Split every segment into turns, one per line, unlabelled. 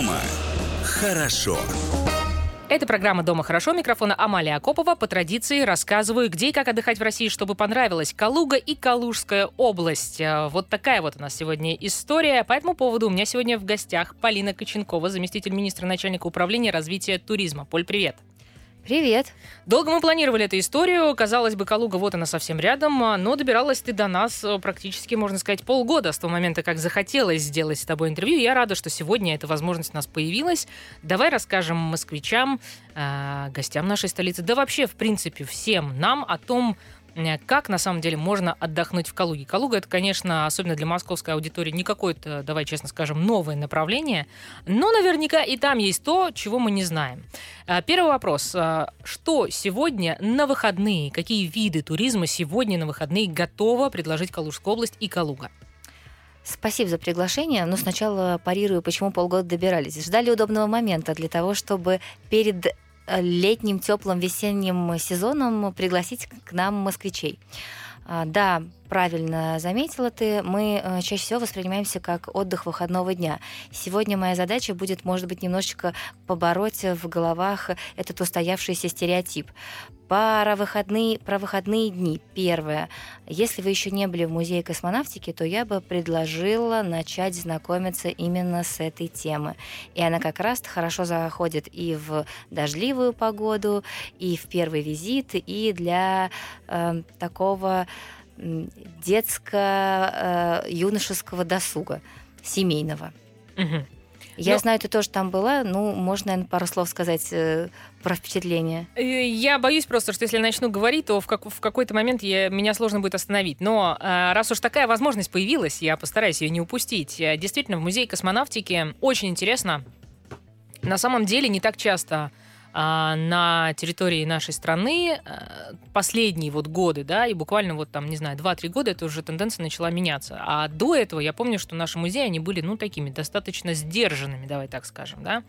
Дома хорошо.
Это программа «Дома хорошо». Микрофона Амалия Акопова. По традиции рассказываю, где и как отдыхать в России, чтобы понравилось. Калуга и Калужская область. А, вот такая вот у нас сегодня история. По этому поводу у меня сегодня в гостях Полина Коченкова, заместитель министра начальника управления развития туризма. Поль, привет.
Привет.
Долго мы планировали эту историю. Казалось бы, Калуга вот она совсем рядом, а, но добиралась ты до нас э, практически, можно сказать, полгода с того момента, как захотелось сделать с тобой интервью. Я рада, что сегодня эта возможность у нас появилась. Давай расскажем москвичам, э, гостям нашей столицы, да вообще, в принципе, всем нам о том, как на самом деле можно отдохнуть в Калуге? Калуга это, конечно, особенно для московской аудитории, не какое-то, давай честно скажем, новое направление, но наверняка и там есть то, чего мы не знаем. Э, первый вопрос. Э, что сегодня на выходные, какие виды туризма сегодня на выходные готова предложить Калужская область и Калуга?
Спасибо за приглашение, но сначала парирую, почему полгода добирались. Ждали удобного момента для того, чтобы перед летним, теплым, весенним сезоном пригласить к нам москвичей. А, да, правильно заметила ты, мы э, чаще всего воспринимаемся как отдых выходного дня. Сегодня моя задача будет, может быть, немножечко побороть в головах этот устоявшийся стереотип. Про выходные, про выходные дни. Первое. Если вы еще не были в музее космонавтики, то я бы предложила начать знакомиться именно с этой темы. И она как раз хорошо заходит и в дождливую погоду, и в первый визит, и для э, такого детско-юношеского э, досуга, семейного.
Угу.
Я ну, знаю, ты тоже там была. Ну, можно, наверное, пару слов сказать э, про впечатление.
Э, я боюсь просто, что если я начну говорить, то в, как, в какой-то момент я, меня сложно будет остановить. Но э, раз уж такая возможность появилась, я постараюсь ее не упустить. Действительно, в музее космонавтики очень интересно. На самом деле не так часто на территории нашей страны э, последние вот годы, да, и буквально вот там, не знаю, 2-3 года эта уже тенденция начала меняться. А до этого я помню, что наши музеи, они были, ну, такими достаточно сдержанными, давай так скажем, да.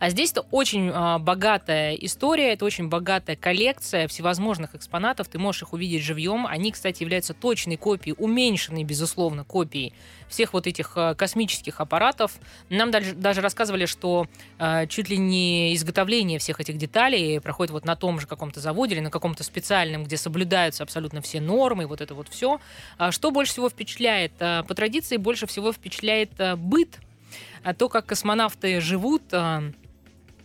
А здесь это очень а, богатая история, это очень богатая коллекция всевозможных экспонатов, ты можешь их увидеть живьем. Они, кстати, являются точной копией, уменьшенной, безусловно, копией всех вот этих а, космических аппаратов. Нам даже, даже рассказывали, что а, чуть ли не изготовление всех этих деталей проходит вот на том же каком-то заводе или на каком-то специальном, где соблюдаются абсолютно все нормы, вот это вот все. А что больше всего впечатляет? А, по традиции больше всего впечатляет а, быт, то, как космонавты живут,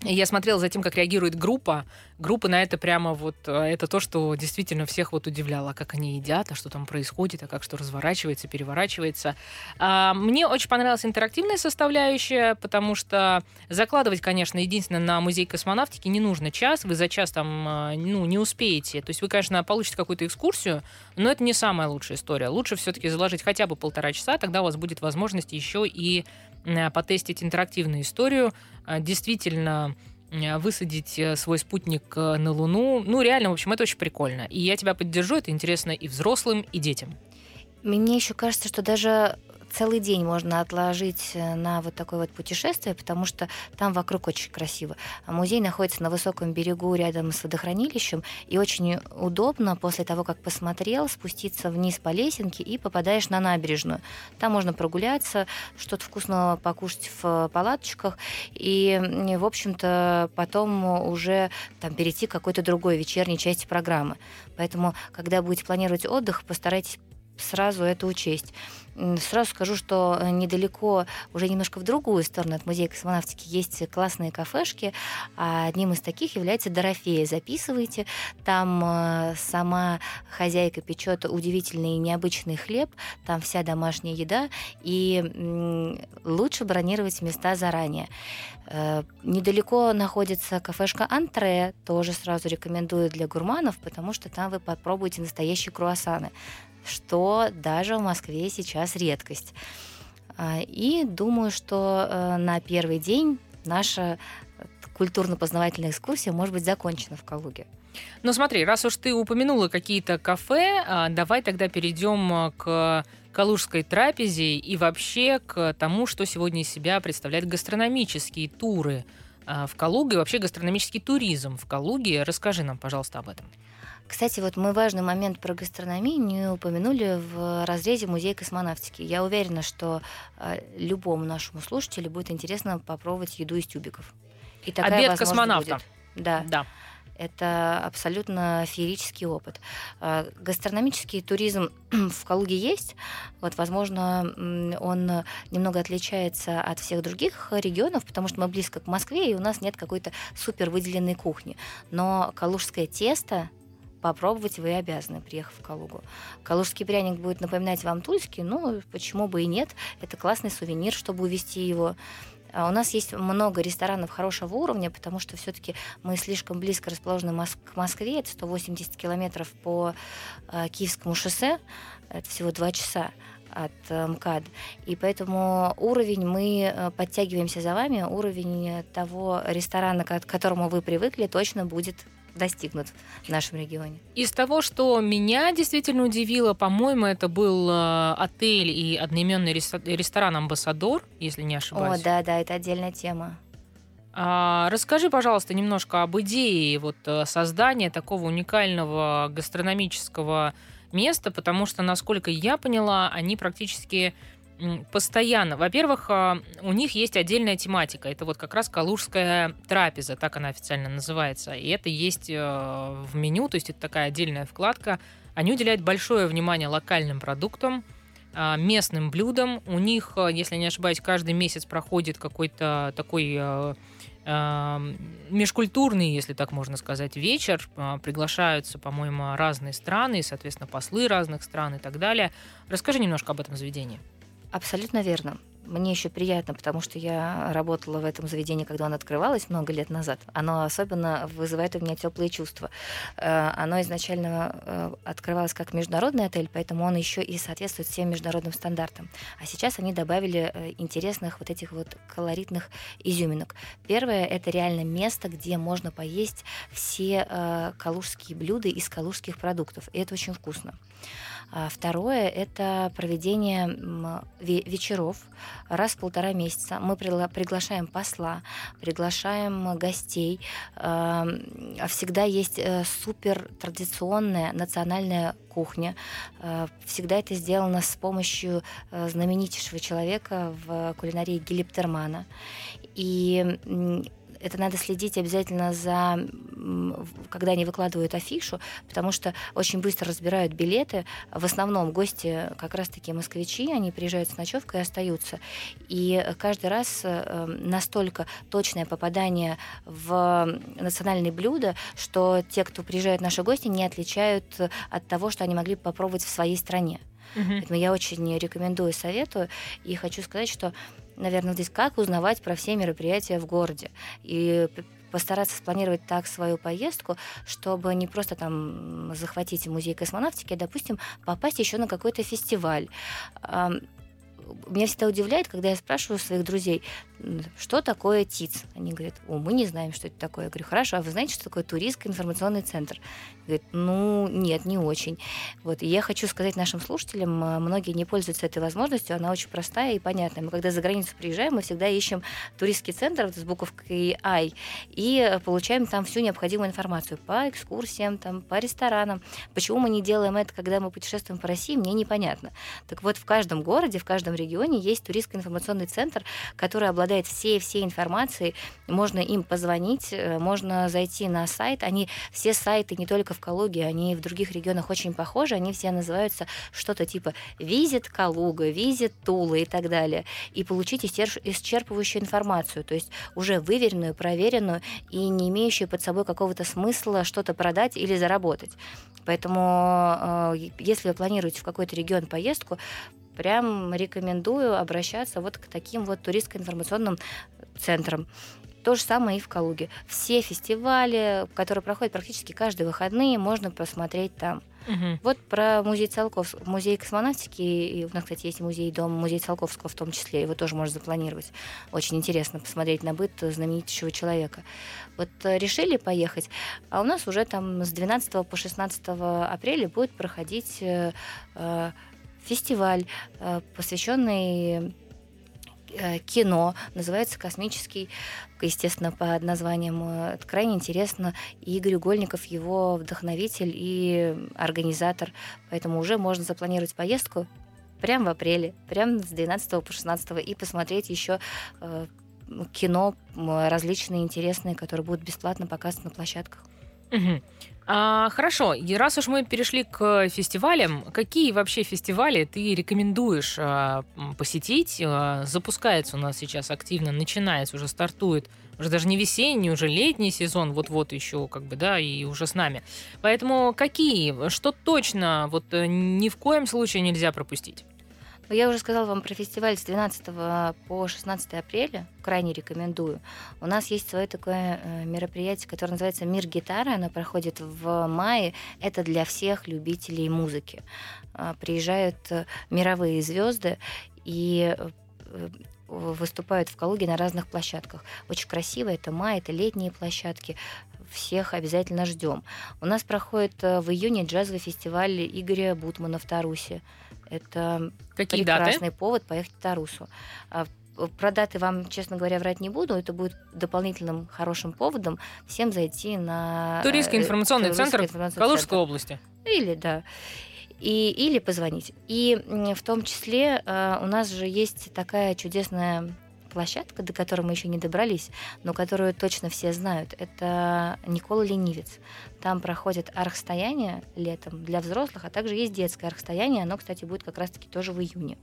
я смотрела за тем, как реагирует группа. Группа на это прямо вот... Э, это то, что действительно всех вот удивляло. Как они едят, а что там происходит, а как что разворачивается, переворачивается. А, мне очень понравилась интерактивная составляющая, потому что закладывать, конечно, единственное, на музей космонавтики не нужно час. Вы за час там э, ну, не успеете. То есть вы, конечно, получите какую-то экскурсию, но это не самая лучшая история. Лучше все-таки заложить хотя бы полтора часа, тогда у вас будет возможность еще и потестить интерактивную историю, э, действительно э, высадить свой спутник на Луну. Ну, реально, в общем, это очень прикольно. И я тебя поддержу, это интересно и взрослым, и детям.
Мне еще кажется, что даже целый день можно отложить э, на вот такое вот путешествие, потому что там вокруг очень красиво. А музей находится на высоком берегу рядом с водохранилищем, и очень удобно после того, как посмотрел, спуститься вниз по лесенке и попадаешь на набережную. Там можно прогуляться, что-то вкусного покушать в палаточках, и, в общем-то, потом уже там перейти к какой-то другой вечерней части программы. Поэтому, когда будете планировать отдых, постарайтесь сразу это учесть. Сразу скажу, что э, недалеко, уже немножко в другую сторону от музея космонавтики, есть классные кафешки. А одним из таких является Дорофея. Записывайте. Там э, сама хозяйка печет удивительный и необычный хлеб. Там вся домашняя еда. И лучше бронировать места заранее. Э, недалеко находится кафешка Антре, тоже сразу рекомендую для гурманов, потому что там вы попробуете настоящие круассаны что даже в Москве сейчас редкость. А, и думаю, что э, на первый день наша культурно-познавательная экскурсия может быть закончена в Калуге.
Ну смотри, раз уж ты упомянула какие-то кафе, а, давай тогда перейдем а, к калужской трапезе и вообще к тому, что сегодня из себя представляют гастрономические туры э, в Калуге, и вообще гастрономический туризм в Калуге. Расскажи нам, пожалуйста, об этом.
Кстати, вот мы важный момент про гастрономию не упомянули в разрезе музея космонавтики. Я уверена, что э, любому нашему слушателю будет интересно попробовать еду из тюбиков.
И такая Обед космонавта.
Будет. Да. да. Это абсолютно феерический опыт. Э, гастрономический туризм в Калуге есть. Вот, возможно, он немного отличается от всех других регионов, потому что мы близко к Москве, и у нас нет какой-то супер выделенной кухни. Но калужское тесто попробовать вы обязаны, приехав в Калугу. Калужский пряник будет напоминать вам тульский, ну, почему бы и нет. Это классный сувенир, чтобы увезти его. А у нас есть много ресторанов хорошего уровня, потому что все-таки мы слишком близко расположены к Москве, это 180 километров по э, Киевскому шоссе, это всего два часа от э, МКАД. И поэтому уровень мы э, подтягиваемся за вами, уровень того ресторана, к которому вы привыкли, точно будет достигнут в нашем регионе.
Из того, что меня действительно удивило, по-моему, это был э, отель и одноименный ресторан «Амбассадор», если не ошибаюсь.
О, да, да, это отдельная тема.
А, расскажи, пожалуйста, немножко об идее вот э, создания такого уникального гастрономического места, потому что, насколько я поняла, они практически постоянно. Во-первых, а, у них есть отдельная тематика. Это вот как раз калужская трапеза, так она официально называется. И это есть э, в меню, то есть это такая отдельная вкладка. Они уделяют большое внимание локальным продуктам, а, местным блюдам. У них, если не ошибаюсь, каждый месяц проходит какой-то такой межкультурный, если так можно сказать, вечер. А, приглашаются, по-моему, разные страны, соответственно, послы разных стран и так далее. Расскажи немножко об этом заведении.
Абсолютно верно. Мне еще приятно, потому что я работала в этом заведении, когда оно открывалось много лет назад. Оно особенно вызывает у меня теплые чувства. Э, оно изначально э, открывалось как международный отель, поэтому он еще и соответствует всем международным стандартам. А сейчас они добавили э, интересных вот этих вот колоритных изюминок. Первое — это реально место, где можно поесть все калужские блюда из калужских продуктов. И это очень вкусно. А второе – это проведение вечеров раз в полтора месяца. Мы приглашаем посла, приглашаем гостей. Всегда есть э, супер традиционная национальная кухня. Э, всегда это сделано с помощью э, знаменитейшего человека в кулинарии Гелиптермана. И это надо следить обязательно за, когда они выкладывают афишу, потому что очень быстро разбирают билеты. В основном гости как раз-таки москвичи, они приезжают с ночевкой и остаются. И каждый раз э, настолько точное попадание в национальные блюда, что те, кто приезжают наши гости, не отличают от того, что они могли попробовать в своей стране. Uh-huh. Поэтому я очень рекомендую, советую. И хочу сказать, что наверное, здесь как узнавать про все мероприятия в городе. И постараться спланировать так свою поездку, чтобы не просто там захватить музей космонавтики, а, допустим, попасть еще на какой-то фестиваль меня всегда удивляет, когда я спрашиваю своих друзей, что такое ТИЦ? Они говорят, о, мы не знаем, что это такое. Я говорю, хорошо, а вы знаете, что такое туристский информационный центр? Говорит, ну, нет, не очень. Вот, и я хочу сказать нашим слушателям, а, многие не пользуются этой возможностью, она очень простая и понятная. Мы когда за границу приезжаем, мы всегда ищем туристский центр вот, с буковкой «Ай» и получаем там всю необходимую информацию по экскурсиям, там, по ресторанам. Почему мы не делаем это, когда мы путешествуем по России, мне непонятно. Так вот, в каждом городе, в каждом регионе есть туристско-информационный центр, который обладает всей-всей информацией. Можно им позвонить, э, можно зайти на сайт. Они все сайты не только в Калуге, они в других регионах очень похожи. Они все называются что-то типа «Визит Калуга», «Визит Тула» и так далее. И получить исчерпывающую информацию, то есть уже выверенную, проверенную и не имеющую под собой какого-то смысла что-то продать или заработать. Поэтому, э, если вы планируете в какой-то регион поездку, прям рекомендую обращаться вот к таким вот туристско-информационным центрам. То же самое и в Калуге. Все фестивали, которые проходят практически каждые выходные, можно посмотреть там. Угу. Вот про музей Циолковского, музей космонавтики, и у нас, кстати, есть музей дом, музей Циолковского в том числе, его тоже можно запланировать. Очень интересно посмотреть на быт знаменитейшего человека. Вот э, решили поехать, а у нас уже там с 12 по 16 апреля будет проходить э, э фестиваль, э, посвященный кино, называется «Космический», естественно, под названием. Это крайне интересно. Игорь Угольников его вдохновитель и организатор, поэтому уже можно запланировать поездку прямо в апреле, прямо с 12 по 16 и посмотреть еще э, кино различные интересные, которые будут бесплатно показаны на площадках.
Угу. А, хорошо, и раз уж мы перешли к фестивалям, какие вообще фестивали ты рекомендуешь а, посетить? А, запускается у нас сейчас активно, начинается, уже стартует, уже даже не весенний, уже летний сезон, вот-вот еще как бы, да, и уже с нами. Поэтому какие, что точно вот э, ни в коем случае нельзя пропустить?
Я уже сказала вам про фестиваль с 12 по 16 апреля. Крайне рекомендую. У нас есть свое такое э, мероприятие, которое называется «Мир гитары». Оно проходит в мае. Это для всех любителей музыки. А, приезжают э, мировые звезды и э, выступают в Калуге на разных площадках. Очень красиво, это май, это летние площадки. Всех обязательно ждем. У нас проходит в июне джазовый фестиваль Игоря Бутмана в Тарусе. Это
Какие
прекрасный
даты?
повод поехать в Тарусу. А, про даты вам, честно говоря, врать не буду. Это будет дополнительным хорошим поводом всем зайти на...
Туристский э, информационный Туристский центр информационный Калужской центр. области.
Или, да. И, или позвонить. И в том числе э, у нас же есть такая чудесная площадка, до которой мы еще не добрались, но которую точно все знают, это Никола Ленивец. Там проходит архстояние летом для взрослых, а также есть детское архстояние. Оно, кстати, будет как раз-таки тоже в июне.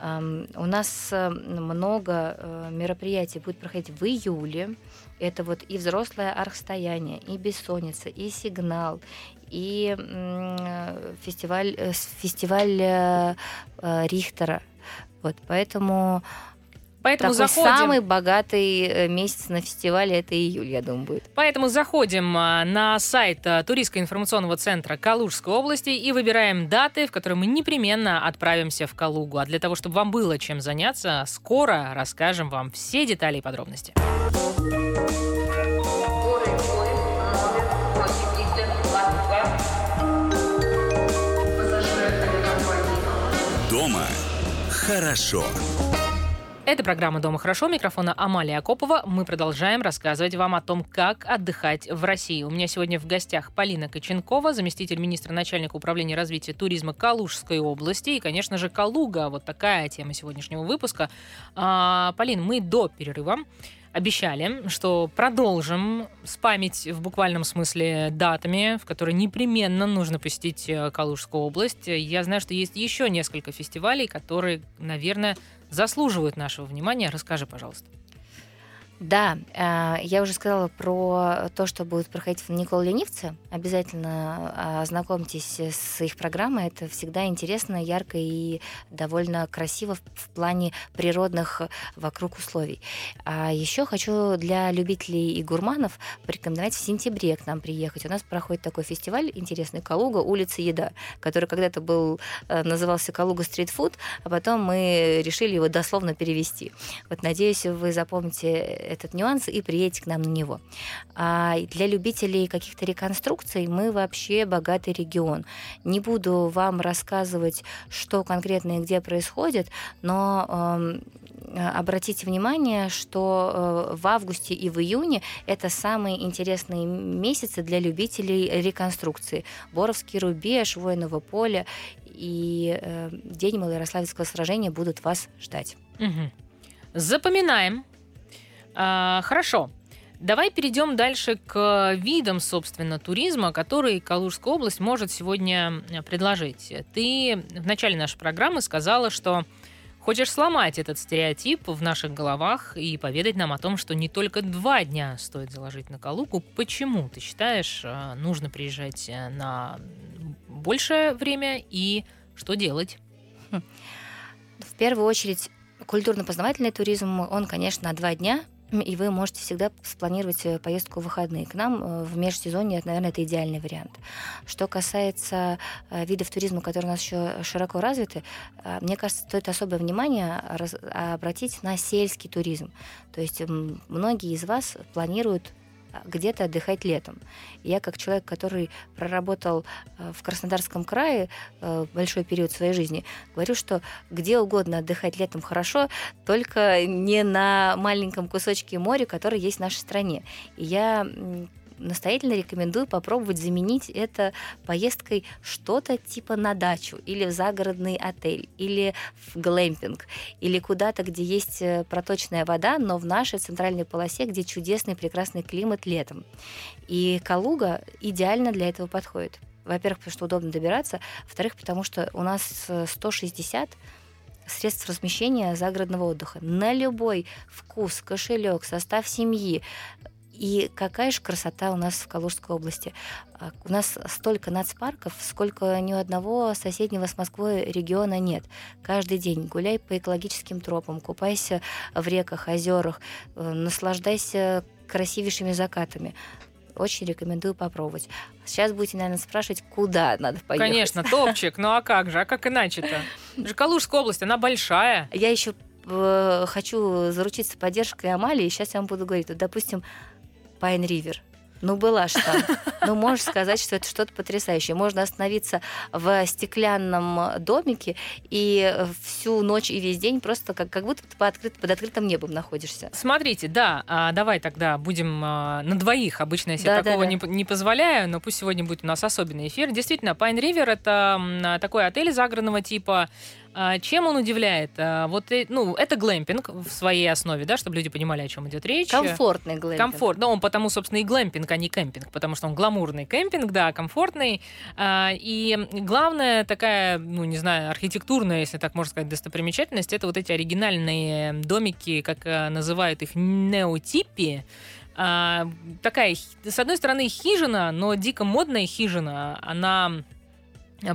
У нас э, много э, мероприятий будет проходить в июле. Это вот и взрослое архстояние, и бессонница, и сигнал, и фестиваль, э, фестиваль Рихтера. Вот, поэтому
Поэтому
Такой
заходим...
самый богатый э, месяц на фестивале это июль, я думаю, будет.
Поэтому заходим а, на сайт а, Туристского информационного центра Калужской области и выбираем даты, в которые мы непременно отправимся в Калугу. А для того, чтобы вам было чем заняться, скоро расскажем вам все детали и подробности.
Дома хорошо.
Это программа «Дома хорошо». Микрофона Амалия Акопова. Мы продолжаем рассказывать вам о том, как отдыхать в России. У меня сегодня в гостях Полина Коченкова, заместитель министра начальника управления развития туризма Калужской области. И, конечно же, Калуга. Вот такая тема сегодняшнего выпуска. А, Полин, мы до перерыва обещали, что продолжим спамить в буквальном смысле датами, в которые непременно нужно посетить э, Калужскую область. Я знаю, что есть еще несколько фестивалей, которые, наверное, заслуживают нашего внимания. Расскажи, пожалуйста.
Да, э, я уже сказала про то, что будет проходить в Никол Ленивце. Обязательно э, ознакомьтесь с их программой. Это всегда интересно, ярко и довольно красиво в плане природных вокруг условий. А еще хочу для любителей и гурманов порекомендовать в сентябре к нам приехать. У нас проходит такой фестиваль интересный Калуга, улица Еда, который когда-то был, э, назывался Калуга стритфуд, а потом мы решили его дословно перевести. Вот надеюсь, вы запомните этот нюанс и приедете к нам на него. А для любителей каких-то реконструкций мы вообще богатый регион. Не буду вам рассказывать, что конкретно и где происходит, но э, обратите внимание, что э, в августе и в июне это самые интересные месяцы для любителей реконструкции. Боровский рубеж, Воиново поле и э, День Малоярославецкого сражения будут вас ждать.
Угу. Запоминаем а, хорошо. Давай перейдем дальше к видам, собственно, туризма, которые Калужская область может сегодня э, предложить. Ты в начале нашей программы сказала, что хочешь сломать этот стереотип в наших головах и поведать нам о том, что не только два дня стоит заложить на Калугу. Почему, ты считаешь, э, нужно приезжать э, на большее время и что делать? Хм.
В первую очередь, культурно-познавательный туризм, он, конечно, на два дня – и вы можете всегда спланировать э, поездку в выходные. К нам э, в межсезонье, наверное, это идеальный вариант. Что касается э, видов туризма, которые у нас еще широко развиты, мне кажется, стоит особое внимание обратить на сельский туризм. То есть многие из вас планируют где-то отдыхать летом. Я как человек, который проработал э, в Краснодарском крае э, большой период своей жизни, говорю, что где угодно отдыхать летом хорошо, только не на маленьком кусочке моря, который есть в нашей стране. И я настоятельно рекомендую попробовать заменить это поездкой что-то типа на дачу или в загородный отель, или в глэмпинг, или куда-то, где есть э, проточная вода, но в нашей центральной полосе, где чудесный прекрасный климат летом. И Калуга идеально для этого подходит. Во-первых, потому что удобно добираться, во-вторых, потому что у нас 160 средств размещения загородного отдыха на любой вкус, кошелек, состав семьи, и какая же красота у нас в Калужской области. А, у нас столько нацпарков, сколько ни у одного соседнего с Москвой региона нет. Каждый день гуляй по экологическим тропам, купайся в реках, озерах, э, наслаждайся красивейшими закатами очень рекомендую попробовать. Сейчас будете, наверное, спрашивать, куда надо поехать.
Конечно, топчик. Ну а как же? А как иначе-то? Калужская область, она большая.
Я еще э, хочу заручиться поддержкой Амалии. Сейчас я вам буду говорить. Вот, допустим, Пайн Ривер. Ну, была же там. Ну, можешь сказать, что это что-то потрясающее. Можно остановиться в стеклянном домике и всю ночь и весь день просто как, как будто ты под, открыт, под открытым небом находишься.
Смотрите, да, а давай тогда будем а, на двоих. Обычно я себе да, такого да, да. Не, не позволяю, но пусть сегодня будет у нас особенный эфир. Действительно, Pine River — это такой отель загородного типа, чем он удивляет? А, вот, э, ну, это глэмпинг в своей основе, да, чтобы люди понимали, о чем идет речь.
Комфортный глэмпинг.
Комфорт. Да, он потому, собственно, и глэмпинг, а не кемпинг, потому что он гламурный кемпинг, да, комфортный. А, и главная такая, ну, не знаю, архитектурная, если так можно сказать, достопримечательность, это вот эти оригинальные домики, как называют их, неотипи, такая, с одной стороны, хижина, но дико модная хижина. Она а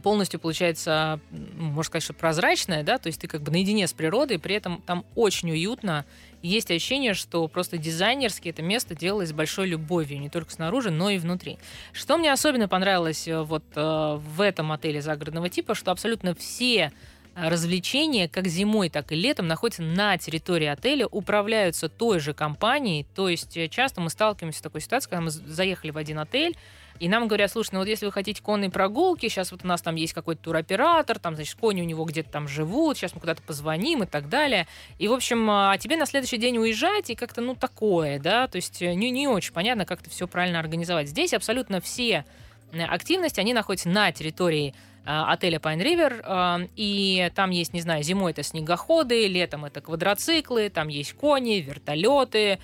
полностью получается, можно сказать, что прозрачная, да, то есть ты как бы наедине с природой, при этом там очень уютно. есть ощущение, что просто дизайнерски это место делалось с большой любовью, не только снаружи, но и внутри. Что мне особенно понравилось э, вот э, в этом отеле загородного типа, что абсолютно все развлечения, как зимой, так и летом, находятся на территории отеля, управляются той же компанией. То есть э, часто мы сталкиваемся с такой ситуацией, когда мы заехали в один отель, и нам говорят, слушай, ну вот если вы хотите конные прогулки, сейчас вот у нас там есть какой-то туроператор, там, значит, кони у него где-то там живут, сейчас мы куда-то позвоним и так далее. И, в общем, а тебе на следующий день уезжать, и как-то, ну, такое, да, то есть э, не, не очень понятно, как это все правильно организовать. Здесь абсолютно все активности, они находятся на территории э, отеля Pine River, и там есть, не знаю, зимой это снегоходы, летом это квадроциклы, там есть кони, вертолеты,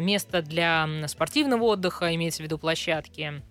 место для спортивного отдыха, имеется в виду площадки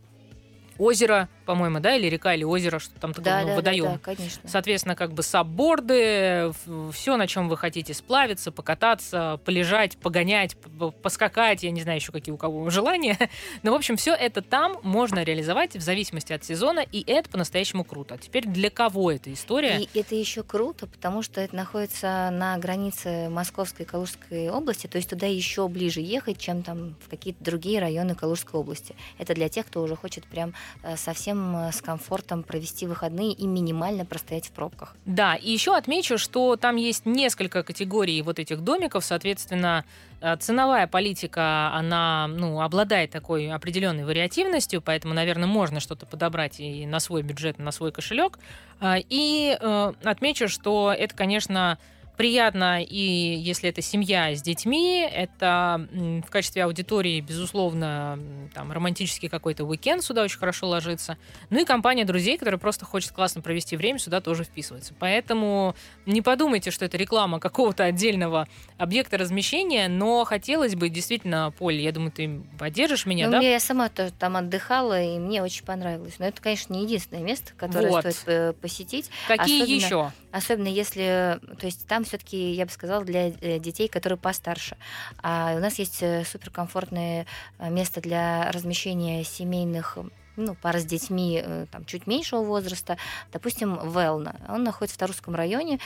озеро, по-моему, да, или река, или озеро, что там такое, да, ну, да, водоем. Да, да,
конечно.
Соответственно, как бы сабборды, все, на чем вы хотите сплавиться, покататься, полежать, погонять, поскакать, я не знаю еще какие у кого желания. Но, в общем, все это там можно реализовать в зависимости от сезона, и это по-настоящему круто. Теперь для кого эта история?
И это еще круто, потому что это находится на границе Московской и Калужской области, то есть туда еще ближе ехать, чем там в какие-то другие районы Калужской области. Это для тех, кто уже хочет прям Э, совсем э, с комфортом провести выходные и минимально простоять в пробках.
Да, и еще отмечу, что там есть несколько категорий вот этих домиков, соответственно, э, ценовая политика, она ну, обладает такой определенной вариативностью, поэтому, наверное, можно что-то подобрать и на свой бюджет, и на свой кошелек. И отмечу, что это, конечно, приятно, и если это семья с детьми, это в качестве аудитории, безусловно, там, романтический какой-то уикенд сюда очень хорошо ложится. Ну и компания друзей, которая просто хочет классно провести время, сюда тоже вписывается. Поэтому не подумайте, что это реклама какого-то отдельного объекта размещения, но хотелось бы действительно, Поль, я думаю, ты поддержишь меня,
ну,
да?
Я сама тоже там отдыхала, и мне очень понравилось. Но это, конечно, не единственное место, которое вот. стоит э, посетить.
Какие особенно, еще?
Особенно если, то есть там все-таки, я бы сказала, для э, детей, которые постарше. А у нас есть э, суперкомфортное э, место для размещения семейных ну, пара с детьми там, чуть меньшего возраста, допустим, Велна. Он находится в Тарусском районе.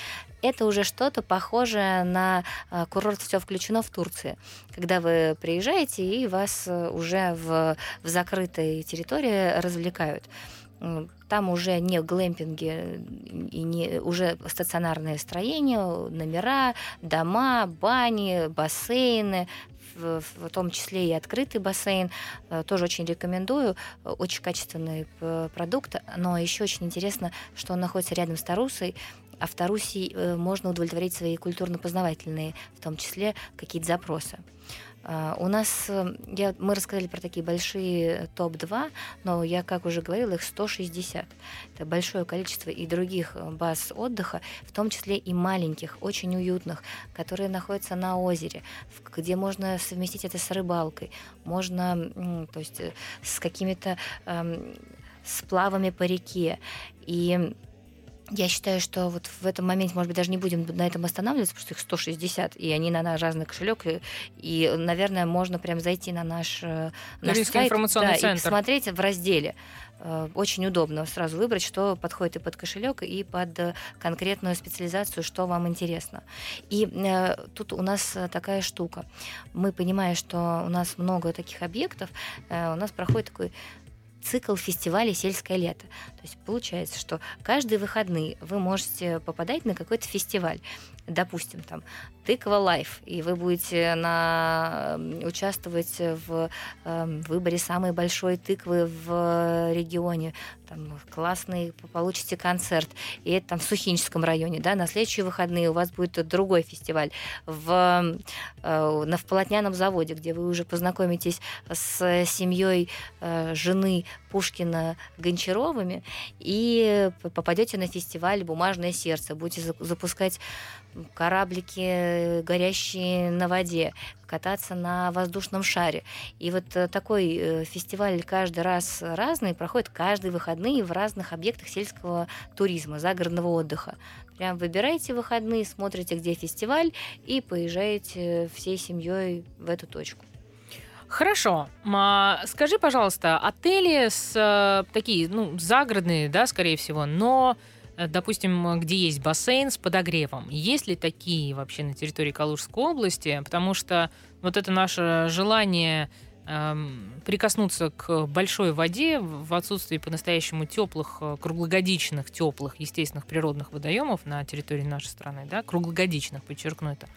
Это уже что-то похожее на курорт «Все включено» в Турции, когда вы приезжаете и вас уже в, в закрытой территории развлекают. Там уже не глэмпинги и не уже стационарное строение, номера, дома, бани, бассейны, в, в том числе и открытый бассейн. Э, тоже очень рекомендую. Очень качественный продукт. Но еще очень интересно, что он находится рядом с Тарусой. А в Тарусе э, можно удовлетворить свои культурно-познавательные, в том числе, какие-то запросы. А, у нас, э, я, мы рассказали про такие большие топ-2, но я, как уже говорила, их 160. Это большое количество и других э, баз отдыха, в том числе и маленьких, очень уютных, которые находятся на озере, где можно совместить это с рыбалкой, можно, то есть э, с какими-то эм, сплавами по реке. И я считаю, что вот в этом моменте, может быть, даже не будем на этом останавливаться, потому что их 160, и они на разный кошелек, и, и наверное, можно прям зайти на наш, э, наш сайт
информационный да, центр.
и посмотреть в разделе. Э, очень удобно сразу выбрать, что подходит и под кошелек, и под э, конкретную специализацию, что вам интересно. И э, тут у нас такая штука. Мы понимаем, что у нас много таких объектов, э, у нас проходит такой цикл фестиваля «Сельское лето». То есть получается, что каждые выходные вы можете попадать на какой-то фестиваль. Допустим, там тыква лайф, и вы будете на... участвовать в э, выборе самой большой тыквы в регионе. Там классный, получите концерт. И это там в Сухинческом районе. Да? На следующие выходные у вас будет другой фестиваль в, э, на, в полотняном заводе, где вы уже познакомитесь с семьей э, жены Пушкина Гончаровыми и попадете на фестиваль «Бумажное сердце». Будете запускать кораблики, горящие на воде, кататься на воздушном шаре. И вот э, такой э, фестиваль каждый раз разный, проходит каждые выходные в разных объектах сельского туризма, загородного отдыха. Прям выбираете выходные, смотрите, где фестиваль, и поезжаете всей семьей в эту точку.
Хорошо. А, скажи, пожалуйста, отели с э, такие, ну, загородные, да, скорее всего, но Э, допустим, где есть бассейн с подогревом. Есть ли такие вообще на территории Калужской области? Потому что вот это наше желание эм, прикоснуться к большой воде в отсутствии по-настоящему теплых, э, круглогодичных, теплых, естественных природных водоемов на территории нашей страны, да, круглогодичных, подчеркну это.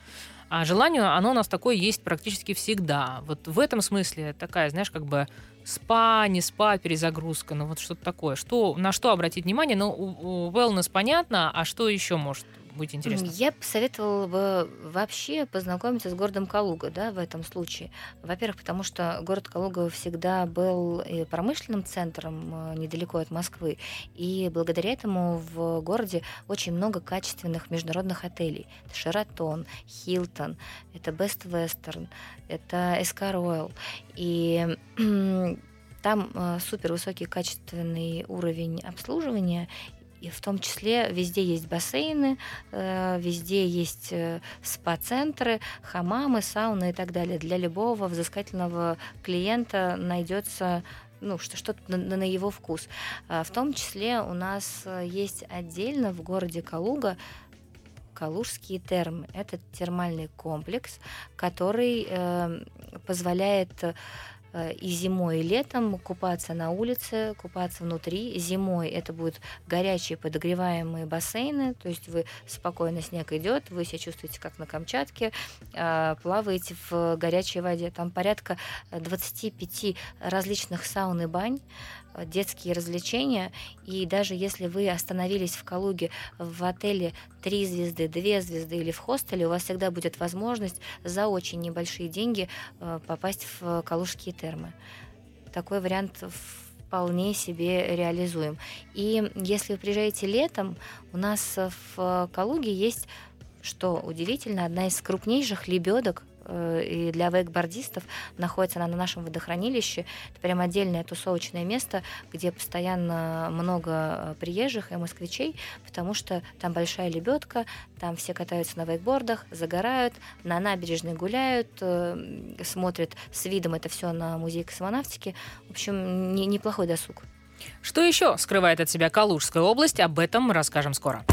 А желание, оно у нас такое есть практически всегда. Вот в этом смысле такая, знаешь, как бы спа, не спа, перезагрузка, ну вот что-то такое. Что, на что обратить внимание? Ну, wellness понятно, а что еще может быть интересно?
Я посоветовала бы вообще познакомиться с городом Калуга, да, в этом случае. Во-первых, потому что город Калуга всегда был промышленным центром э, недалеко от Москвы, и благодаря этому в городе очень много качественных международных отелей. Это Шератон, Хилтон, это Best Western, это Эскаройл. И там э, супер высокий качественный уровень обслуживания, и в том числе везде есть бассейны, э, везде есть э, спа-центры, хамамы, сауны и так далее. Для любого взыскательного клиента найдется ну, что-то на, его вкус. А в том числе у нас э, есть отдельно в городе Калуга Калужские термы. Это термальный комплекс, который э, позволяет и зимой, и летом купаться на улице, купаться внутри. Зимой это будут горячие подогреваемые бассейны, то есть вы спокойно, снег идет, вы себя чувствуете как на Камчатке, э, плаваете в горячей воде. Там порядка 25 различных саун и бань, детские развлечения. И даже если вы остановились в Калуге в отеле три звезды, две звезды или в хостеле, у вас всегда будет возможность за очень небольшие деньги э, попасть в калужские термы. Такой вариант вполне себе реализуем. И если вы приезжаете летом, у нас в Калуге есть, что удивительно, одна из крупнейших лебедок Э, и для вейкбордистов находится она на нашем водохранилище. Это прям отдельное тусовочное место, где постоянно много э, приезжих и москвичей, потому что там большая лебедка, там все катаются на вейкбордах, загорают, на набережной гуляют, э, смотрят с видом это все на музей космонавтики. В общем, не, неплохой досуг.
Что еще скрывает от себя Калужская область, об этом расскажем скоро.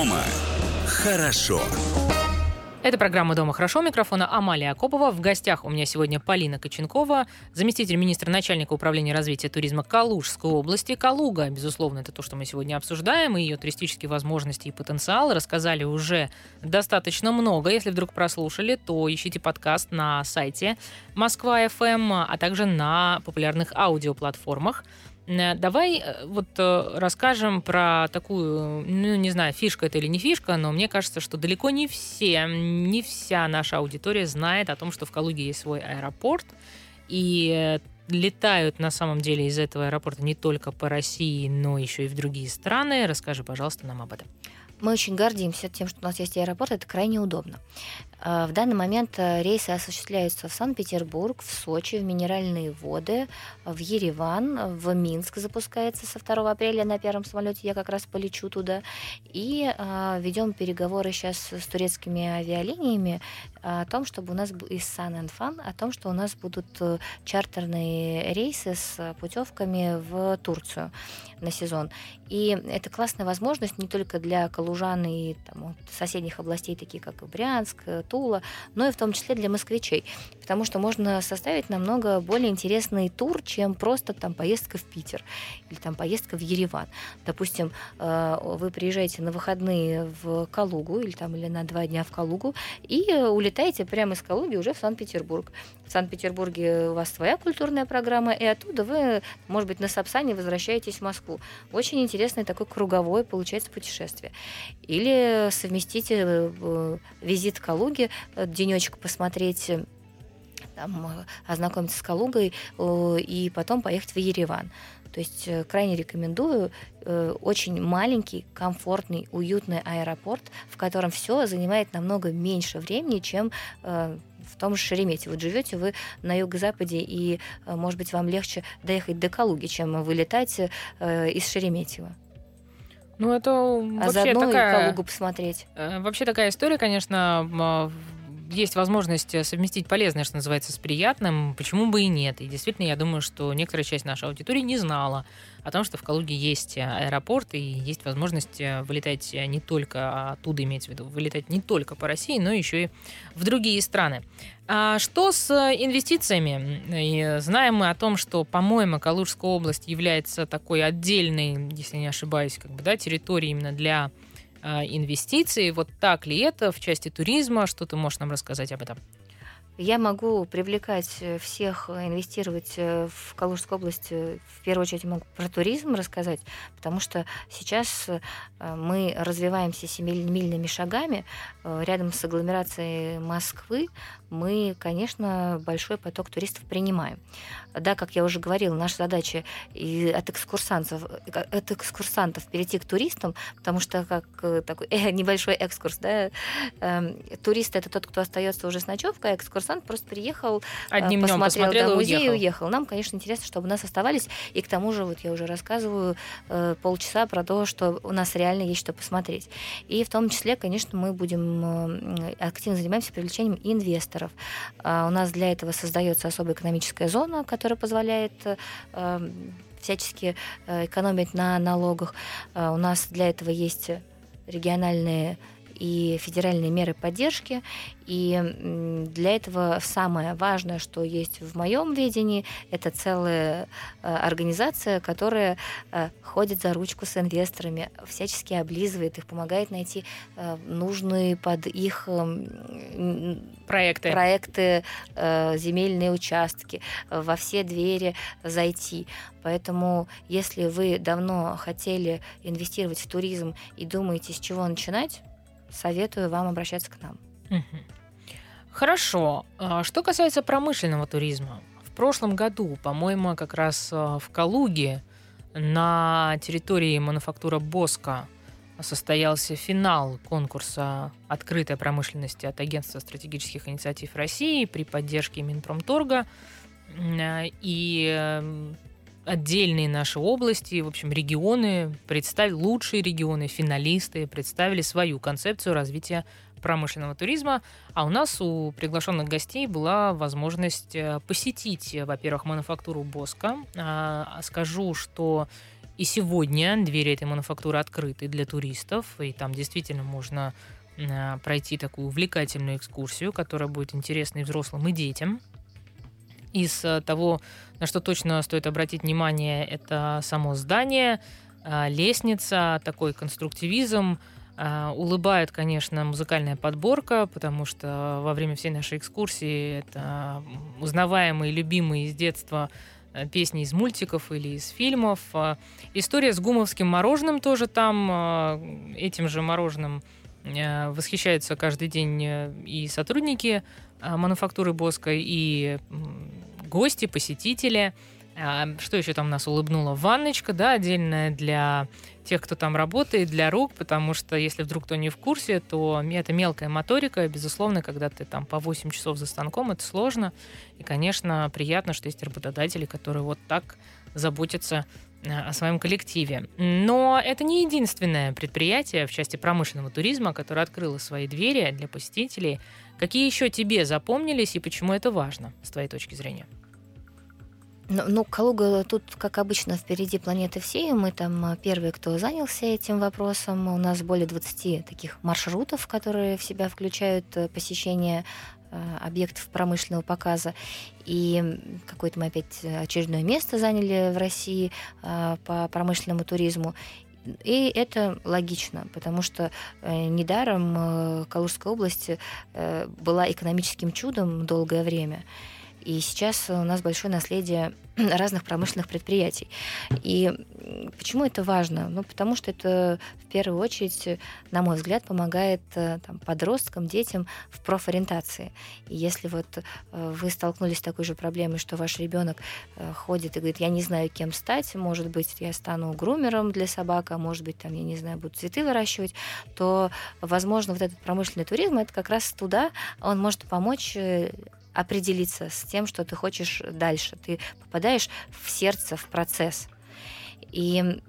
Дома хорошо.
Это программа «Дома хорошо». Микрофона Амалия Акопова. В гостях у меня сегодня Полина Коченкова, заместитель министра начальника управления развития туризма Калужской области. Калуга, безусловно, это то, что мы сегодня обсуждаем, и ее туристические возможности и потенциал. Рассказали уже достаточно много. Если вдруг прослушали, то ищите подкаст на сайте Москва FM, а также на популярных аудиоплатформах. Э, давай э, вот э, расскажем про такую, ну, не знаю, фишка это или не фишка, но мне кажется, что далеко не все, не вся наша аудитория знает о том, что в Калуге есть свой аэропорт, и летают на самом деле из этого аэропорта не только по России, но еще и в другие страны. Расскажи, пожалуйста, нам об этом.
Мы очень гордимся тем, что у нас есть аэропорт, это крайне удобно. А, в данный момент э, рейсы осуществляются в Санкт-Петербург, в Сочи, в Минеральные воды, в Ереван, в Минск запускается со 2 апреля на первом самолете. Я как раз полечу туда. И э, ведем переговоры сейчас с турецкими авиалиниями о том, чтобы у нас Sun and Fun, о том, что у нас будут э, чартерные рейсы с путевками в Турцию на сезон. И это классная возможность не только для калужан и там, соседних областей, такие как Брянск, Тула, но и в том числе для москвичей, потому что можно составить намного более интересный тур, чем просто там поездка в Питер или там поездка в Ереван. Допустим, э, вы приезжаете на выходные в Калугу или там или на два дня в Калугу и улетаете прямо из Калуги уже в Санкт-Петербург. В Санкт-Петербурге у вас своя культурная программа, и оттуда вы, может быть, на Сапсане возвращаетесь в Москву. Очень интересное такое круговое получается путешествие. Или совместите э, визит в Калуге Калуге, э, денечек посмотреть э, там, э, ознакомиться с Калугой и потом поехать в Ереван. То есть крайне рекомендую очень маленький, комфортный, уютный аэропорт, в котором все занимает намного меньше времени, чем в том же Шереметьево. Вот живете вы на юго-западе, и, может быть, вам легче доехать до Калуги, чем вылетать из Шереметьево.
Ну, это а вообще
заодно
такая...
и Калугу посмотреть.
Э, вообще такая история, конечно, есть возможность э, совместить полезное, что называется, с приятным, почему бы и нет. И действительно, я думаю, что некоторая часть нашей аудитории не знала о том, что в Калуге есть э, аэропорт и есть возможность э, вылетать не только оттуда, имеется в виду, вылетать не только по России, но еще и в другие страны. А что с инвестициями? И знаем мы о том, что, по-моему, Калужская область является такой отдельной, если не ошибаюсь, как бы, да, территорией именно для инвестиций. Вот так ли это в части туризма? Что ты можешь нам рассказать об этом?
Я могу привлекать э, всех э, инвестировать э, в Калужскую область. В первую очередь могу про туризм рассказать, потому что сейчас мы развиваемся семимильными шагами. Рядом с агломерацией Москвы мы, конечно, большой поток туристов принимаем. Да, как я уже говорила, наша задача и от экскурсантов, от экскурсантов перейти к туристам, потому что как такой э, небольшой экскурс, да, э, турист это тот, кто остается уже с ночевкой, а экскурсант экскурсант просто приехал,
э, Одним посмотрел, посмотрел
да, музей
и уехал.
и уехал. Нам, конечно, интересно, чтобы у нас оставались. И к тому же, вот я уже рассказываю э, полчаса про то, что у нас реально есть что посмотреть. И в том числе, конечно, мы будем э, активно занимаемся привлечением инвесторов. А у нас для этого создается особая экономическая зона, которая позволяет всячески экономить на налогах. А у нас для этого есть региональные и федеральные меры поддержки. И для этого самое важное, что есть в моем видении, это целая э, организация, которая э, ходит за ручку с инвесторами, всячески облизывает их, помогает найти э, нужные под их
проекты,
проекты земельные участки, во все двери зайти. Поэтому, если вы давно хотели инвестировать в туризм и думаете, с чего начинать, советую вам обращаться к нам.
Хорошо. А что касается промышленного туризма. В прошлом году, по-моему, как раз а, в Калуге на территории мануфактура Боска состоялся финал конкурса «Открытая промышленность» от Агентства стратегических инициатив России при поддержке Минпромторга. И эм, отдельные наши области, в общем, регионы, представили, лучшие регионы, финалисты представили свою концепцию развития промышленного туризма, а у нас у приглашенных гостей была возможность э, посетить, во-первых, мануфактуру Боска. А, скажу, что и сегодня двери этой мануфактуры открыты для туристов, и там действительно можно э, пройти такую увлекательную экскурсию, которая будет интересна и взрослым, и детям. Из э, того, на что точно стоит обратить внимание, это само здание, э, лестница, такой конструктивизм, э, улыбает, конечно, музыкальная подборка, потому что во время всей нашей экскурсии это узнаваемые, любимые из детства песни из мультиков или из фильмов. История с гумовским мороженым тоже там. Этим же мороженым восхищаются каждый день и сотрудники мануфактуры Боска, и гости, посетители. А, что еще там нас улыбнуло? Ванночка, да, отдельная для тех, кто там работает, для рук, потому что если вдруг кто не в курсе, то это мелкая моторика, безусловно, когда ты там по 8 часов за станком, это сложно. И, конечно, приятно, что есть работодатели, которые вот так заботятся а, о своем коллективе. Но это не единственное предприятие в части промышленного туризма, которое открыло свои двери для посетителей. Какие еще тебе запомнились и почему это важно, с твоей точки зрения?
Ну, ну, Калуга тут, как обычно, впереди планеты всей. Мы там а, первые, кто занялся этим вопросом. У нас более 20 таких маршрутов, которые в себя включают э, посещение э, объектов промышленного показа. И какое-то мы опять очередное место заняли в России э, по промышленному туризму. И это логично, потому что э, недаром э, Калужская область э, была экономическим чудом долгое время. И сейчас у нас большое наследие разных промышленных предприятий. И почему это важно? Ну, потому что это в первую очередь, на мой взгляд, помогает э, там, подросткам, детям в профориентации. И если вот э, вы столкнулись с такой же проблемой, что ваш ребенок э, ходит и говорит, я не знаю, кем стать, может быть, я стану грумером для собак, а может быть, там, я не знаю, буду цветы выращивать, то, возможно, вот этот промышленный туризм, это как раз туда, он может помочь определиться с тем, что ты хочешь дальше. Ты попадаешь в сердце, в процесс. И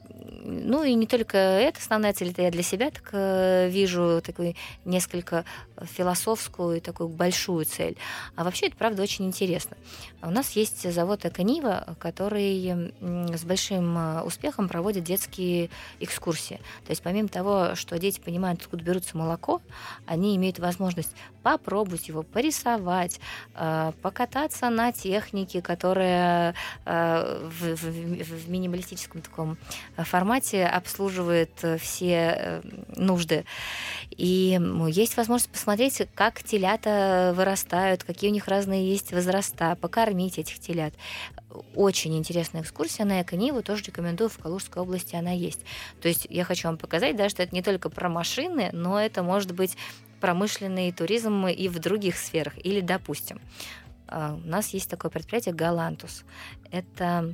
ну и не только это основная цель, это я для себя так э, вижу такую несколько философскую и такую большую цель. А вообще это правда очень интересно. У нас есть завод Эконива, который с большим э, успехом проводит детские экскурсии. То есть помимо того, что дети понимают, откуда берутся молоко, они имеют возможность попробовать его, порисовать, э, покататься на технике, которая в минималистическом таком формате обслуживает э, все э, нужды. И есть возможность посмотреть, как телята вырастают, какие у них разные есть возраста, покормить этих телят. Очень интересная экскурсия на Экониву, тоже рекомендую, в Калужской области она есть. То есть я хочу вам показать, да, что это не только про машины, но это может быть промышленный туризм и в других сферах. Или, допустим, э, у нас есть такое предприятие «Галантус». Это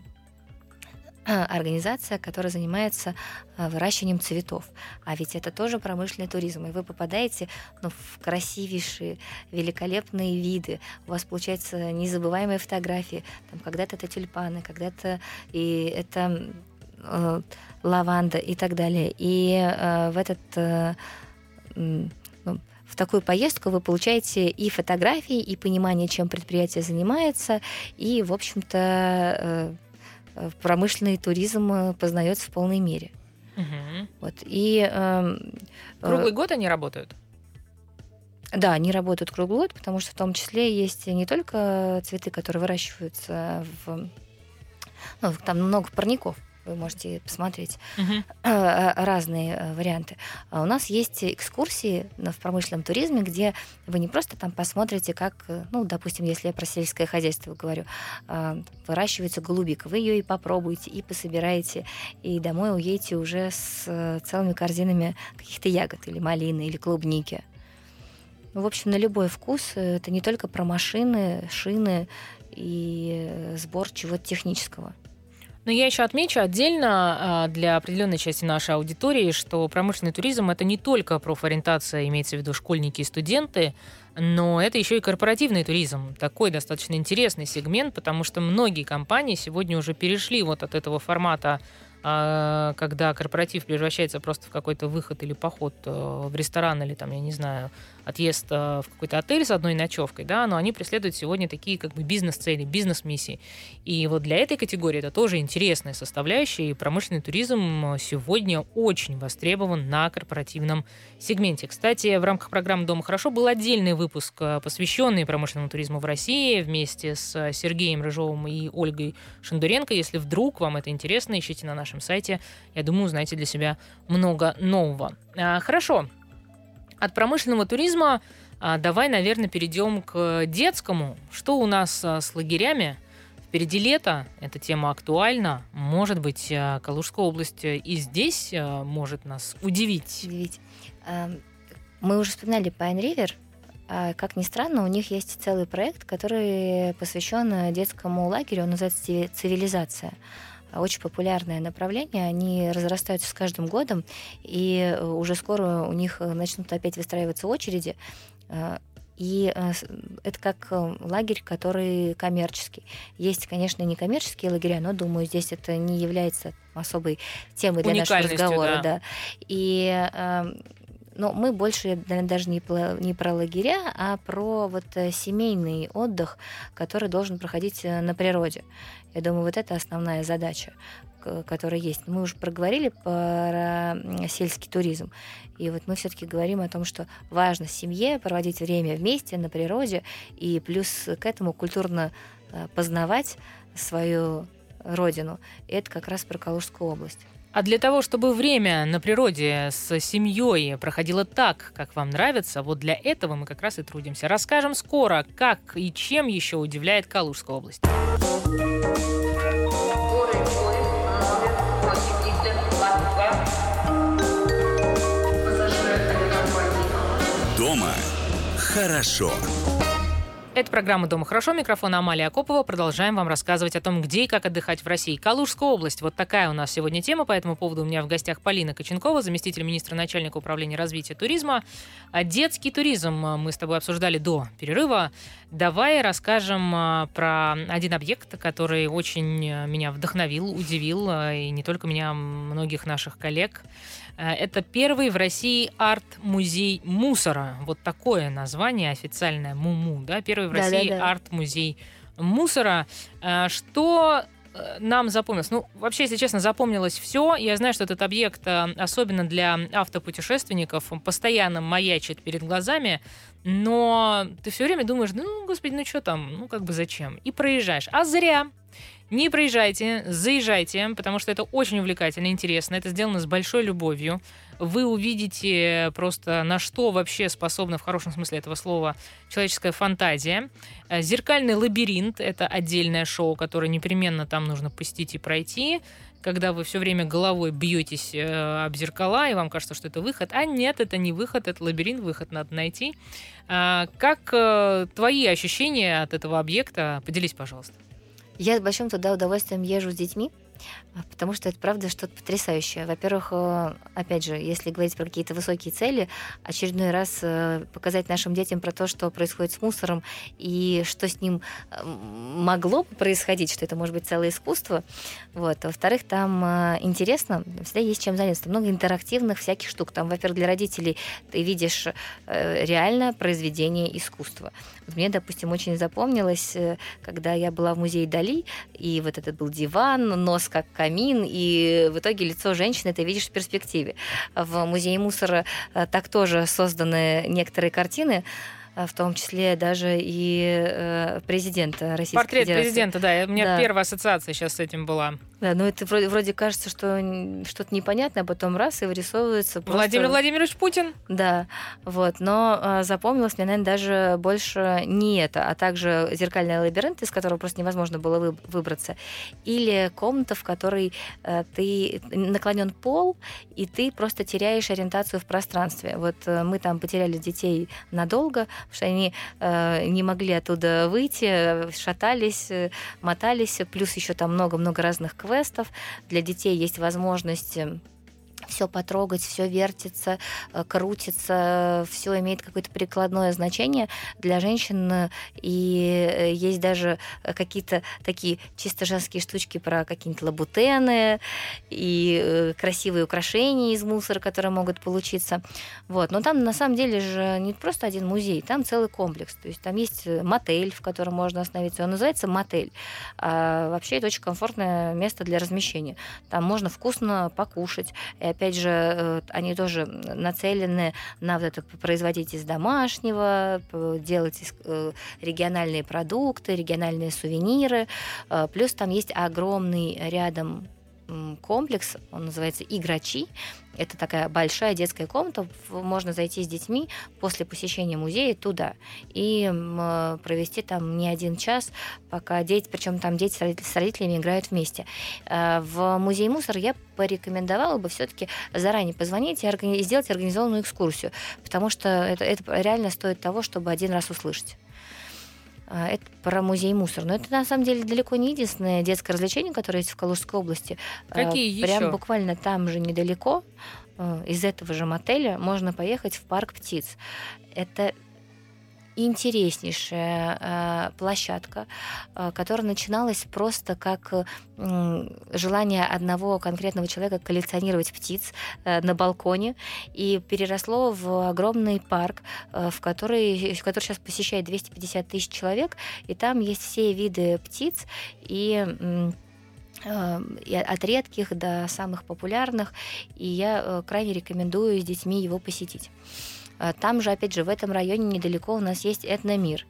организация, которая занимается а, выращиванием цветов. А ведь это тоже промышленный туризм. И вы попадаете ну, в красивейшие, великолепные виды. У вас получаются незабываемые фотографии. Там когда-то это тюльпаны, когда-то и это э, лаванда и так далее. И э, в этот э, ну, в такую поездку вы получаете и фотографии, и понимание, чем предприятие занимается, и, в общем-то, э, Э, промышленный туризм э, познается в полной мере.
Угу.
Вот. И,
э, Круглый год они работают?
Да, они работают круглый год, потому что в том числе есть не только цветы, которые выращиваются в... Ну, там много парников, вы можете посмотреть uh-huh. разные э, варианты. А у нас есть экскурсии в промышленном туризме, где вы не просто там посмотрите, как, ну, допустим, если я про сельское хозяйство говорю, выращивается голубика, вы ее и попробуете, и пособираете, и домой уедете уже с целыми корзинами каких-то ягод или малины, или клубники. Ну, в общем, на любой вкус. Это не только про машины, шины и сбор чего-то технического.
Но я еще отмечу отдельно а, для определенной части нашей аудитории, что промышленный туризм это не только профориентация, имеется в виду школьники и студенты, но это еще и корпоративный туризм. Такой достаточно интересный сегмент, потому что многие компании сегодня уже перешли вот от этого формата а, когда корпоратив превращается просто в какой-то выход или поход э, в ресторан или там, я не знаю, отъезд в какой-то отель с одной ночевкой, да, но они преследуют сегодня такие как бы бизнес-цели, бизнес-миссии. И вот для этой категории это тоже интересная составляющая, и промышленный туризм сегодня очень востребован на корпоративном сегменте. Кстати, в рамках программы «Дома хорошо» был отдельный выпуск, посвященный промышленному туризму в России вместе с Сергеем Рыжовым и Ольгой Шандуренко. Если вдруг вам это интересно, ищите на нашем сайте. Я думаю, узнаете для себя много нового. А, хорошо. От промышленного туризма а, давай, наверное, перейдем к детскому. Что у нас а, с лагерями? Впереди лето, эта тема актуальна. Может быть, Калужская область и здесь может нас удивить.
Удивить. Эм, мы уже вспоминали Pine River. Как ни странно, у них есть целый проект, который посвящен детскому лагерю, он называется «Цивилизация» очень популярное направление, они разрастаются с каждым годом, и э, уже скоро у них э, начнут опять выстраиваться очереди. Э, и это как лагерь, который коммерческий. Есть, конечно, некоммерческие лагеря, но, думаю, здесь это не является особой темой для нашего разговора. Да. Да. И но мы больше наверное, даже не не про лагеря, а про вот семейный отдых, который должен проходить на природе. Я думаю, вот это основная задача, которая есть. Мы уже проговорили про сельский туризм. И вот мы все-таки говорим о том, что важно семье проводить время вместе на природе, и плюс к этому культурно э, познавать свою родину. И это как раз про Калужскую область.
А для того, чтобы время на природе с семьей проходило так, как вам нравится, вот для этого мы как раз и трудимся. Расскажем скоро, как и чем еще удивляет Калужская область.
Дома хорошо.
Это программа «Дома хорошо». Микрофон Амалия Акопова. Продолжаем вам рассказывать о том, где и как отдыхать в России. Калужская область. Вот такая у нас сегодня тема. По этому поводу у меня в гостях Полина Коченкова, заместитель министра начальника управления развития туризма. А детский туризм мы с тобой обсуждали до перерыва. Давай расскажем а, про один объект, который очень а, меня вдохновил, удивил, и не только меня, а многих наших коллег. Э, это первый в России арт-музей мусора. Вот такое название официальное МУМУ. Да? Первый в да, России да, да. арт-музей мусора. Э, что э, нам запомнилось? Ну, вообще, если честно, запомнилось все. Я знаю, что этот объект, особенно для автопутешественников, постоянно маячит перед глазами, но ты все время думаешь, ну, господи, ну что там, ну как бы зачем? И проезжаешь. А зря. Не проезжайте, заезжайте, потому что это очень увлекательно, интересно. Это сделано с большой любовью. Вы увидите просто, на что вообще способна в хорошем смысле этого слова человеческая фантазия. Э, Зеркальный лабиринт — это отдельное шоу, которое непременно там нужно посетить и пройти когда вы все время головой бьетесь э, об зеркала, и вам кажется, что это выход. А нет, это не выход, это лабиринт, выход надо найти. А, как э, твои ощущения от этого объекта? Поделись, пожалуйста.
Я с большим туда удовольствием езжу с детьми. А, потому что это правда что-то потрясающее. Во-первых, э, опять же, если говорить про какие-то высокие цели, очередной раз э, показать нашим детям про то, что происходит с мусором и что с ним э, могло бы происходить, что это может быть целое искусство. Вот. Во-вторых, там интересно, всегда есть чем заняться. Много интерактивных всяких штук. Там, во-первых, для родителей ты видишь реально произведение искусства. Мне, допустим, очень запомнилось, когда я была в музее Дали, и вот этот был диван, нос как камин, и в итоге лицо женщины ты видишь в перспективе. В музее мусора э, так тоже созданы некоторые картины, э, в том числе даже и э, президента Российской
Портрет
Федерации.
президента, да. У меня да. первая ассоциация сейчас с этим была.
Да, ну это вроде, вроде кажется, что что-то непонятное, а потом раз и вырисовывается просто...
Владимир Владимирович Путин?
Да, вот. Но э, запомнилось мне, наверное, даже больше не это, а также зеркальный лабиринт, из которого просто невозможно было вы, выбраться, или комната, в которой э, ты наклонен пол, и ты просто теряешь ориентацию в пространстве. Вот э, мы там потеряли детей надолго, потому что они э, не могли оттуда выйти, шатались, э, мотались, плюс еще там много-много разных квестов. Для детей есть возможность все потрогать, все вертится, э, крутится, все имеет какое-то прикладное значение для женщин. И э, есть даже какие-то такие чисто женские штучки про какие-нибудь лабутены и э, красивые украшения из мусора, которые могут получиться. Вот. Но там на самом деле же не просто один музей, там целый комплекс. То есть там есть мотель, в котором можно остановиться. Он называется мотель. А вообще это очень комфортное место для размещения. Там можно вкусно покушать. И опять же, э, они тоже нацелены на вот это производить из домашнего, делать э, региональные продукты, региональные сувениры. Э, плюс там есть огромный рядом комплекс, он называется «Играчи». Это такая большая детская комната, можно зайти с детьми после посещения музея туда и провести там не один час, пока дети, причем там дети с родителями играют вместе. Э, в музей мусор я порекомендовала бы все-таки заранее позвонить и, сделать организованную экскурсию, потому что это, это реально стоит того, чтобы один раз услышать. А, это про музей мусор. Но это на самом деле далеко не единственное детское развлечение, которое есть в Калужской области.
А, Какие
Прям
еще?
буквально там же недалеко, а, из этого же мотеля, можно поехать в парк птиц. Это интереснейшая э, площадка, э, которая начиналась просто как желание одного конкретного человека коллекционировать птиц э, на балконе и переросло в огромный парк, в который, в который сейчас посещает 250 тысяч человек, и там есть все виды птиц и от редких до самых популярных, и я крайне рекомендую с детьми его посетить. А там же, опять же, в этом районе недалеко у нас есть этномир.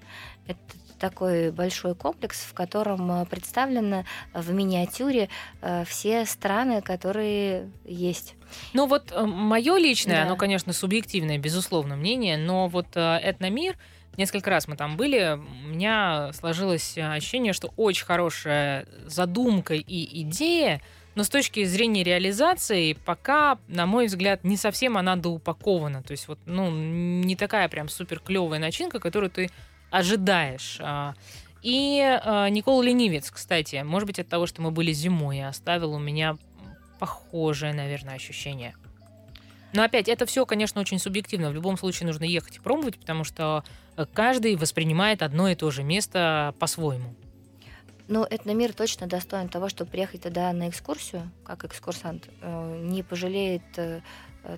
Это такой большой комплекс, в котором э, представлены в миниатюре э, все страны, которые есть.
Ну вот э, мое личное, да. оно, конечно, субъективное, безусловно, мнение, но вот этномир, несколько раз мы там были, у меня сложилось ощущение, что очень хорошая задумка и идея, но с точки зрения реализации, пока, на мой взгляд, не совсем она доупакована. То есть вот, ну, не такая прям супер клевая начинка, которую ты ожидаешь. А. И а, Никола Ленивец, кстати, может быть, от того, что мы были зимой, оставил у меня похожее, наверное, ощущение. Но опять, это все, конечно, очень субъективно. В любом случае нужно ехать и пробовать, потому что каждый воспринимает одно и то же место по-своему.
Ну, этномир точно достоин того, чтобы приехать туда на экскурсию, как экскурсант. Э, не пожалеет э,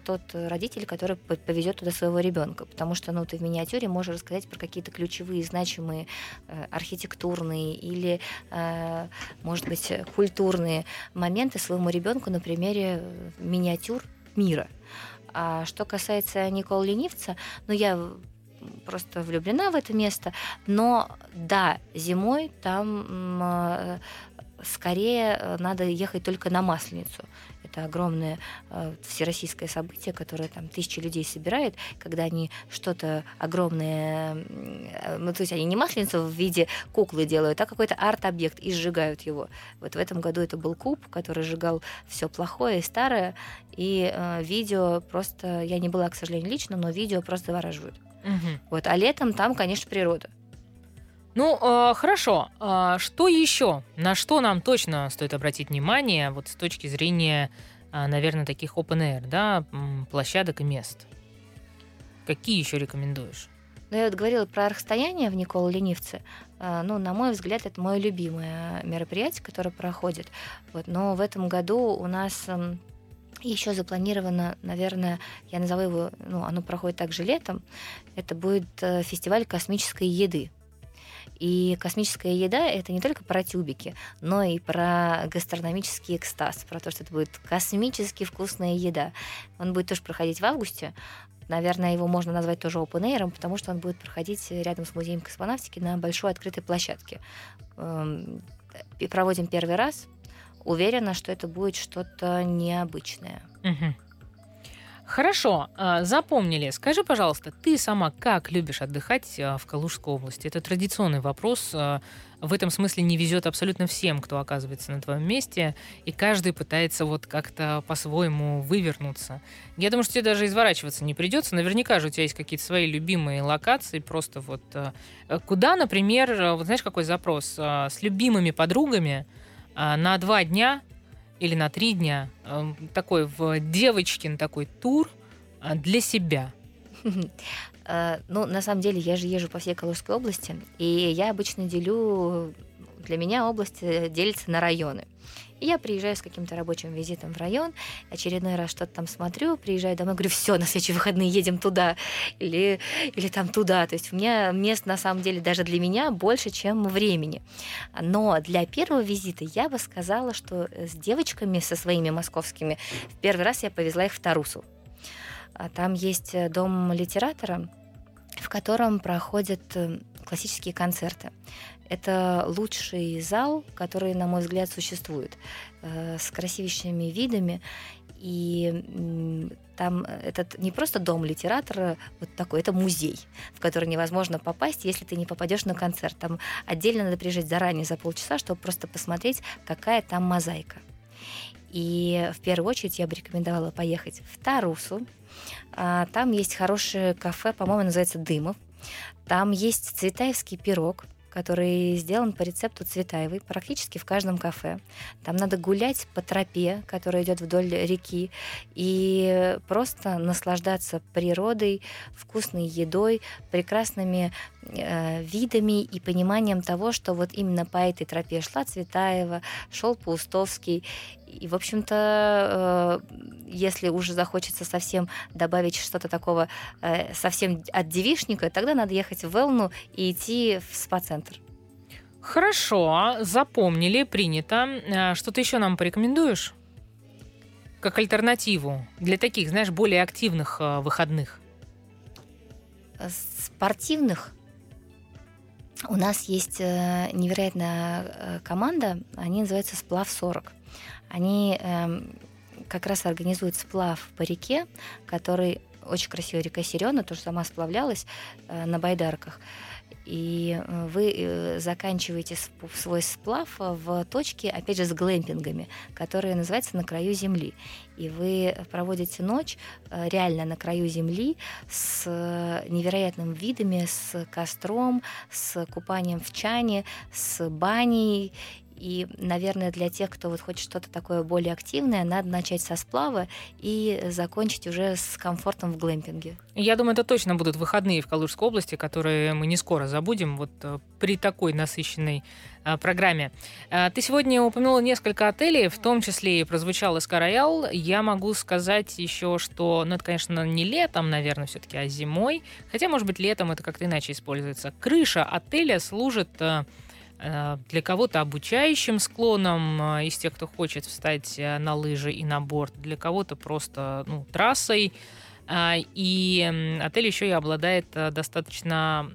тот родитель, который повезет туда своего ребенка, потому что ну, ты в миниатюре можешь рассказать про какие-то ключевые, значимые э, архитектурные или, может быть, культурные моменты своему ребенку на примере миниатюр мира. А что касается Никола Ленивца, ну я просто влюблена в это место. Но да, зимой там э, скорее э, надо ехать только на Масленицу. Это огромное э, всероссийское событие, которое там тысячи людей собирает, когда они что-то огромное, э, ну то есть они не Масленицу в виде куклы делают, а какой-то арт-объект и сжигают его. Вот в этом году это был куб, который сжигал все плохое и старое, и э, видео просто, я не была, к сожалению, лично, но видео просто завораживают. Угу. Вот, а летом там, конечно, природа.
Ну, э, хорошо. А что еще? На что нам точно стоит обратить внимание вот с точки зрения, э, наверное, таких open air, да, площадок и мест? Какие еще рекомендуешь?
Ну, я вот говорила про расстояние в Никола Ленивце. Э, ну, на мой взгляд, это мое любимое мероприятие, которое проходит. Вот, но в этом году у нас еще запланировано, наверное, я назову его, ну, оно проходит также летом. Это будет э, фестиваль космической еды. И космическая еда это не только про тюбики, но и про гастрономический экстаз, про то, что это будет космически вкусная еда. Он будет тоже проходить в августе. Наверное, его можно назвать тоже open air, потому что он будет проходить рядом с музеем космонавтики на большой открытой площадке. Эм, и проводим первый раз, уверена, что это будет что-то необычное.
Угу. Хорошо, а, запомнили. Скажи, пожалуйста, ты сама как любишь отдыхать а, в Калужской области? Это традиционный вопрос. А, в этом смысле не везет абсолютно всем, кто оказывается на твоем месте, и каждый пытается вот как-то по-своему вывернуться. Я думаю, что тебе даже изворачиваться не придется. Наверняка же у тебя есть какие-то свои любимые локации, просто вот куда, например, вот знаешь, какой запрос? С любимыми подругами на два дня или на три дня э, такой в девочкин такой тур э, для себя?
Э, ну, на самом деле, я же езжу по всей Калужской области, и я обычно делю, для меня область э, делится на районы. Я приезжаю с каким-то рабочим визитом в район, очередной раз что-то там смотрю, приезжаю домой, говорю, все, на следующие выходные едем туда или, или там туда. То есть у меня мест на самом деле даже для меня больше, чем времени. Но для первого визита я бы сказала, что с девочками, со своими московскими, в первый раз я повезла их в Тарусу. А там есть э, дом литератора, в котором проходят э, классические концерты. Это лучший зал, который, на мой взгляд, существует, э, с красивейшими видами. И там этот не просто дом литератора, вот такой, это музей, в который невозможно попасть, если ты не попадешь на концерт. Там отдельно надо приезжать заранее за полчаса, чтобы просто посмотреть, какая там мозаика. И в первую очередь я бы рекомендовала поехать в Тарусу. А, там есть хорошее кафе, по-моему, называется Дымов. Там есть цветаевский пирог, который сделан по рецепту Цветаевой практически в каждом кафе. Там надо гулять по тропе, которая идет вдоль реки, и просто наслаждаться природой, вкусной едой, прекрасными видами и пониманием того, что вот именно по этой тропе шла Цветаева, шел Паустовский. И, в общем-то, э, если уже захочется совсем добавить что-то такого э, совсем от девишника, тогда надо ехать в Велну и идти в спа-центр.
Хорошо, запомнили, принято. Э, что-то еще нам порекомендуешь? Как альтернативу для таких, знаешь, более активных э, выходных?
Спортивных у нас есть э, невероятная э, команда, они называются «Сплав 40». Они э, как раз организуют сплав по реке, который очень красивая река Сирена, тоже сама сплавлялась э, на байдарках. И э, вы э, заканчиваете свой сплав в точке, опять же, с глэмпингами, которые называются «На краю земли». И вы проводите ночь э, реально на краю земли с невероятными видами, с костром, с купанием в чане, с баней и, наверное, для тех, кто вот хочет что-то такое более активное, надо начать со сплава и закончить уже с комфортом в глэмпинге.
Я думаю, это точно будут выходные в Калужской области, которые мы не скоро забудем вот э, при такой насыщенной э, программе. Э, ты сегодня упомянула несколько отелей, в том числе и прозвучал Эска Роял. Я могу сказать еще, что, ну, это, конечно, не летом, наверное, все-таки, а зимой. Хотя, может быть, летом это как-то иначе используется. Крыша отеля служит для кого-то обучающим склоном э, из тех, кто хочет встать э, на лыжи и на борт, для кого-то просто ну, трассой. И отель еще и обладает достаточно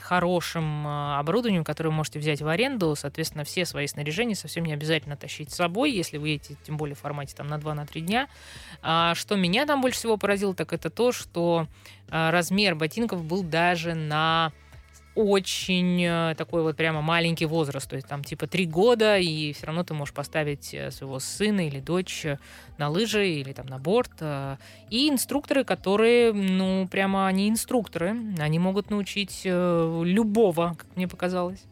хорошим оборудованием, которое вы можете взять в аренду. Соответственно, все свои снаряжения совсем не обязательно тащить с собой, если вы едете, тем более в формате там, на 2-3 дня. А что меня там больше всего поразило, так это то, что размер ботинков был даже на очень э, такой вот прямо маленький возраст, то есть там типа три года, и все равно ты можешь поставить э, своего сына или дочь э, на лыжи или там на борт. И инструкторы, которые, ну, прямо они инструкторы, они могут научить любого, как мне показалось.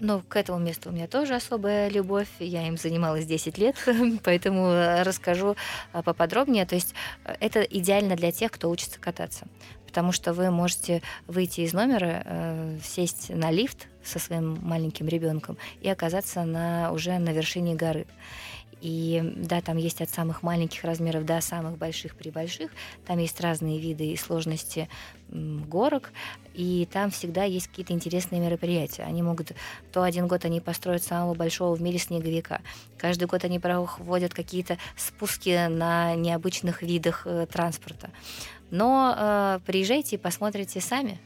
Ну, к этому месту у меня тоже особая любовь. Я им занималась 10 лет, поэтому расскажу поподробнее. То есть это идеально для тех, кто учится кататься потому что вы можете выйти из номера, э, сесть на лифт со своим маленьким ребенком и оказаться на, уже на вершине горы. И да, там есть от самых маленьких размеров до самых больших при больших. Там есть разные виды и сложности горок, и там всегда есть какие-то интересные мероприятия. Они могут, то один год они построят самого большого в мире снеговика, каждый год они проводят какие-то спуски на необычных видах э, транспорта. Но э, приезжайте и посмотрите сами.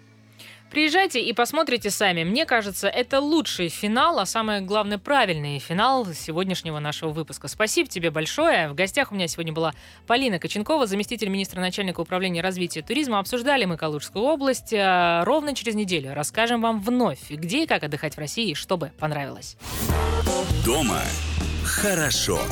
Приезжайте и посмотрите сами. Мне кажется, это лучший финал, а самое главное, правильный финал сегодняшнего нашего выпуска. Спасибо тебе большое. В гостях у меня сегодня была Полина Коченкова, заместитель министра начальника управления развития туризма. Обсуждали мы Калужскую область. А, ровно через неделю расскажем вам вновь, где и как отдыхать в России, чтобы понравилось.
Дома хорошо.